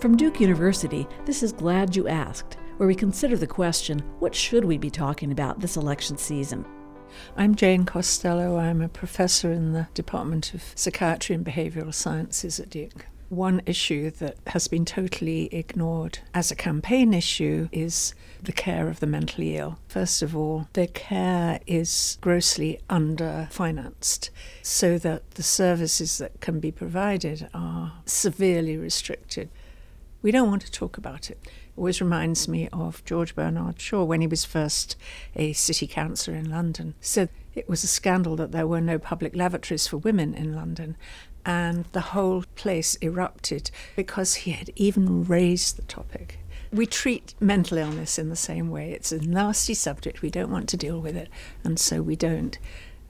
From Duke University, this is Glad You Asked, where we consider the question what should we be talking about this election season? I'm Jane Costello. I'm a professor in the Department of Psychiatry and Behavioral Sciences at Duke. One issue that has been totally ignored as a campaign issue is the care of the mentally ill. First of all, their care is grossly underfinanced, so that the services that can be provided are severely restricted. We don't want to talk about it. It always reminds me of George Bernard Shaw when he was first a city councillor in London. Said it was a scandal that there were no public lavatories for women in London, and the whole place erupted because he had even raised the topic. We treat mental illness in the same way. It's a nasty subject. We don't want to deal with it, and so we don't.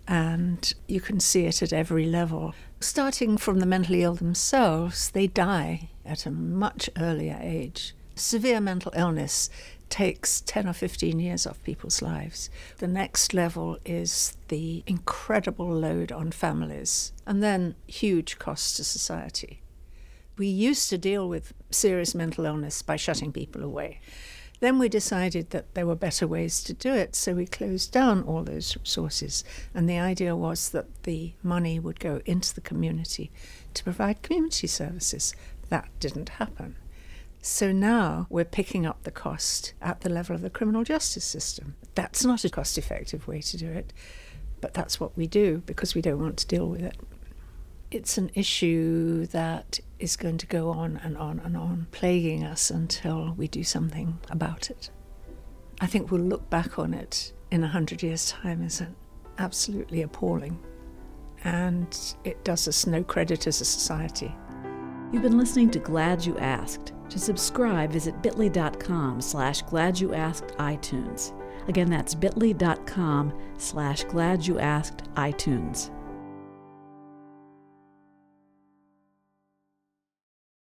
And you can see it at every level. Starting from the mentally ill themselves, they die at a much earlier age. Severe mental illness takes 10 or 15 years off people's lives. The next level is the incredible load on families, and then huge costs to society. We used to deal with serious mental illness by shutting people away. Then we decided that there were better ways to do it, so we closed down all those resources. And the idea was that the money would go into the community to provide community services. That didn't happen. So now we're picking up the cost at the level of the criminal justice system. That's not a cost effective way to do it, but that's what we do because we don't want to deal with it. It's an issue that is going to go on and on and on, plaguing us until we do something about it. I think we'll look back on it in a hundred years' time as absolutely appalling, and it does us no credit as a society. You've been listening to Glad You Asked. To subscribe, visit bit.ly.com slash glad you asked iTunes. Again, that's bit.ly.com slash glad you asked iTunes.